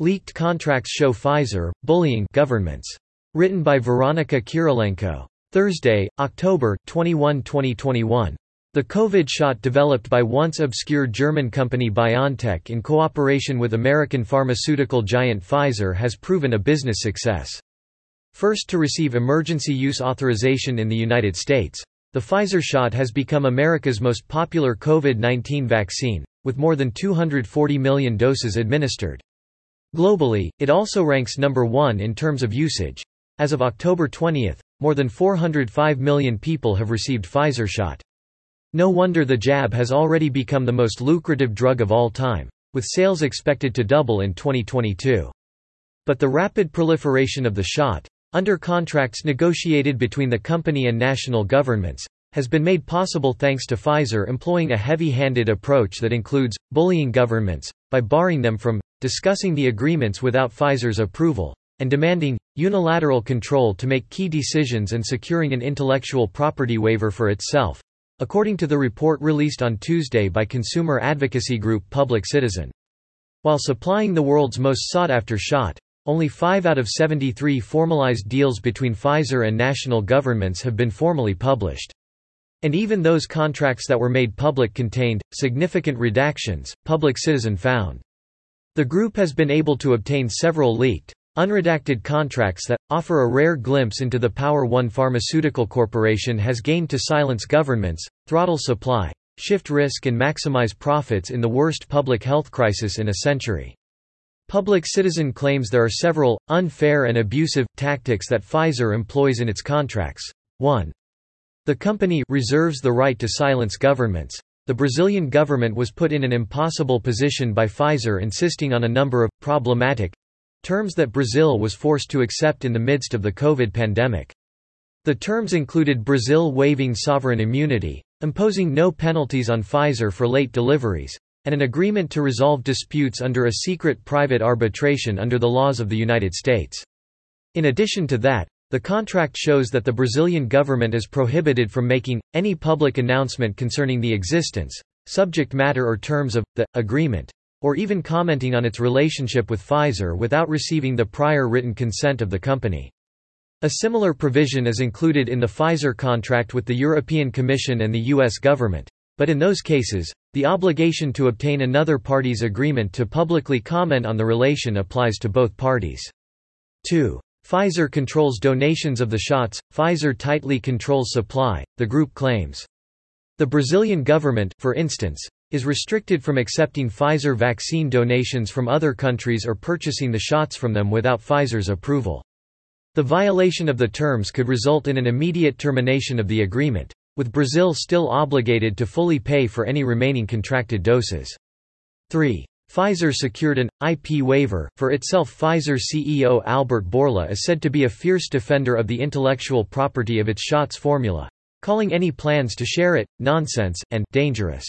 Leaked contracts show Pfizer, bullying governments. Written by Veronika Kyrylenko. Thursday, October 21, 2021. The COVID shot developed by once obscure German company BioNTech in cooperation with American pharmaceutical giant Pfizer has proven a business success. First to receive emergency use authorization in the United States, the Pfizer shot has become America's most popular COVID-19 vaccine, with more than 240 million doses administered. Globally, it also ranks number one in terms of usage. As of October 20, more than 405 million people have received Pfizer shot. No wonder the jab has already become the most lucrative drug of all time, with sales expected to double in 2022. But the rapid proliferation of the shot, under contracts negotiated between the company and national governments, has been made possible thanks to Pfizer employing a heavy-handed approach that includes, bullying governments, by barring them from, discussing the agreements without Pfizer's approval, and demanding, unilateral control to make key decisions and securing an intellectual property waiver for itself, according to the report released on Tuesday by consumer advocacy group Public Citizen. While supplying the world's most sought-after shot, only 5 out of 73 formalized deals between Pfizer and national governments have been formally published. And even those contracts that were made public contained, significant redactions, Public Citizen found. The group has been able to obtain several leaked, Unredacted contracts that, offer a rare glimpse into the power one pharmaceutical corporation has gained to silence governments, throttle supply, shift risk and maximize profits in the worst public health crisis in a century. Public Citizen claims there are several, unfair and abusive, tactics that Pfizer employs in its contracts. 1. The company reserves the right to silence governments. The Brazilian government was put in an impossible position by Pfizer insisting on a number of problematic terms that Brazil was forced to accept in the midst of the COVID pandemic. The terms included Brazil waiving sovereign immunity, imposing no penalties on Pfizer for late deliveries, and an agreement to resolve disputes under a secret private arbitration under the laws of the United States. In addition to that, the contract shows that the Brazilian government is prohibited from making any public announcement concerning the existence, subject matter or terms of, the agreement, or even commenting on its relationship with Pfizer without receiving the prior written consent of the company. A similar provision is included in the Pfizer contract with the European Commission and the U.S. government, but in those cases, the obligation to obtain another party's agreement to publicly comment on the relation applies to both parties. 2. Pfizer controls donations of the shots, Pfizer tightly controls supply, the group claims. The Brazilian government, for instance, is restricted from accepting Pfizer vaccine donations from other countries or purchasing the shots from them without Pfizer's approval. The violation of the terms could result in an immediate termination of the agreement, with Brazil still obligated to fully pay for any remaining contracted doses. 3. Pfizer secured an IP waiver for itself. Pfizer CEO Albert Bourla is said to be a fierce defender of the intellectual property of its shots formula, calling any plans to share it nonsense and dangerous.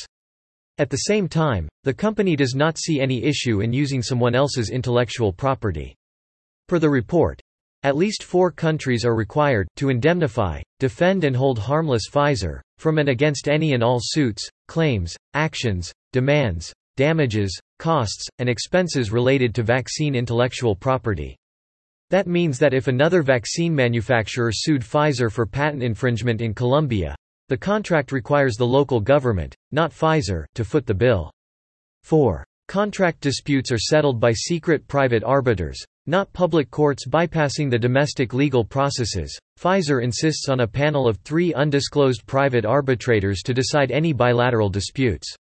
At the same time, the company does not see any issue in using someone else's intellectual property. Per the report, at least four countries are required to indemnify, defend and hold harmless Pfizer, from and against any and all suits, claims, actions, demands, damages, costs, and expenses related to vaccine intellectual property. That means that if another vaccine manufacturer sued Pfizer for patent infringement in Colombia, the contract requires the local government, not Pfizer, to foot the bill. 4. Contract disputes are settled by secret private arbiters, not public courts bypassing the domestic legal processes. Pfizer insists on a panel of three undisclosed private arbitrators to decide any bilateral disputes.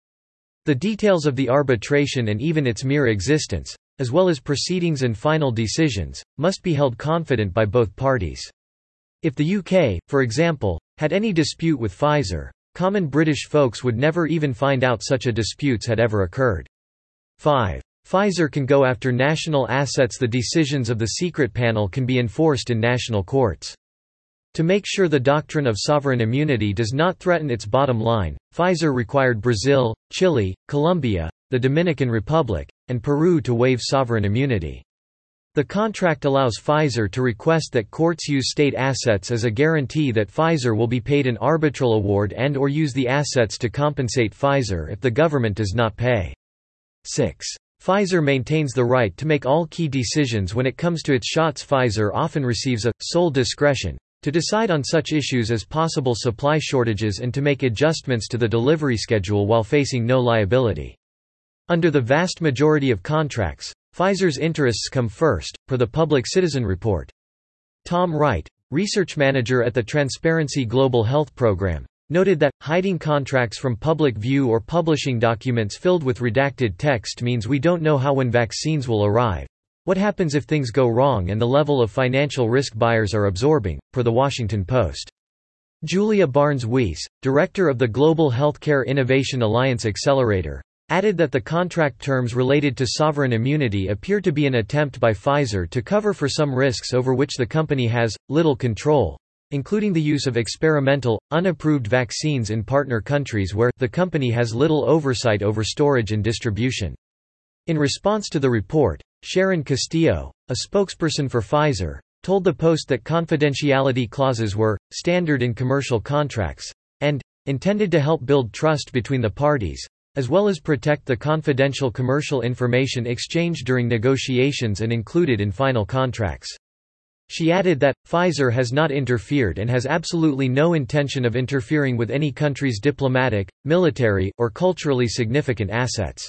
The details of the arbitration and even its mere existence, as well as proceedings and final decisions, must be held confident by both parties. If the UK, for example, had any dispute with Pfizer, common British folks would never even find out such a disputes had ever occurred. 5. Pfizer can go after national assets The decisions of the secret panel can be enforced in national courts. To make sure the doctrine of sovereign immunity does not threaten its bottom line, Pfizer required Brazil, Chile, Colombia, the Dominican Republic, and Peru to waive sovereign immunity. The contract allows Pfizer to request that courts use state assets as a guarantee that Pfizer will be paid an arbitral award and or use the assets to compensate Pfizer if the government does not pay. 6. Pfizer maintains the right to make all key decisions when it comes to its shots Pfizer often receives a sole discretion to decide on such issues as possible supply shortages and to make adjustments to the delivery schedule while facing no liability. Under the vast majority of contracts, Pfizer's interests come first, per the Public Citizen Report. Tom Wright, research manager at the Transparency Global Health Program, noted that, hiding contracts from public view or publishing documents filled with redacted text means we don't know how when vaccines will arrive. What happens if things go wrong and the level of financial risk buyers are absorbing, per The Washington Post. Julia Barnes-Weise, director of the Global Healthcare Innovation Alliance Accelerator, added that the contract terms related to sovereign immunity appear to be an attempt by Pfizer to cover for some risks over which the company has little control, including the use of experimental, unapproved vaccines in partner countries where, the company has little oversight over storage and distribution. In response to the report, Sharon Castillo, a spokesperson for Pfizer, told the Post that confidentiality clauses were, standard in commercial contracts, and, intended to help build trust between the parties, as well as protect the confidential commercial information exchanged during negotiations and included in final contracts. She added that, Pfizer has not interfered and has absolutely no intention of interfering with any country's diplomatic, military, or culturally significant assets.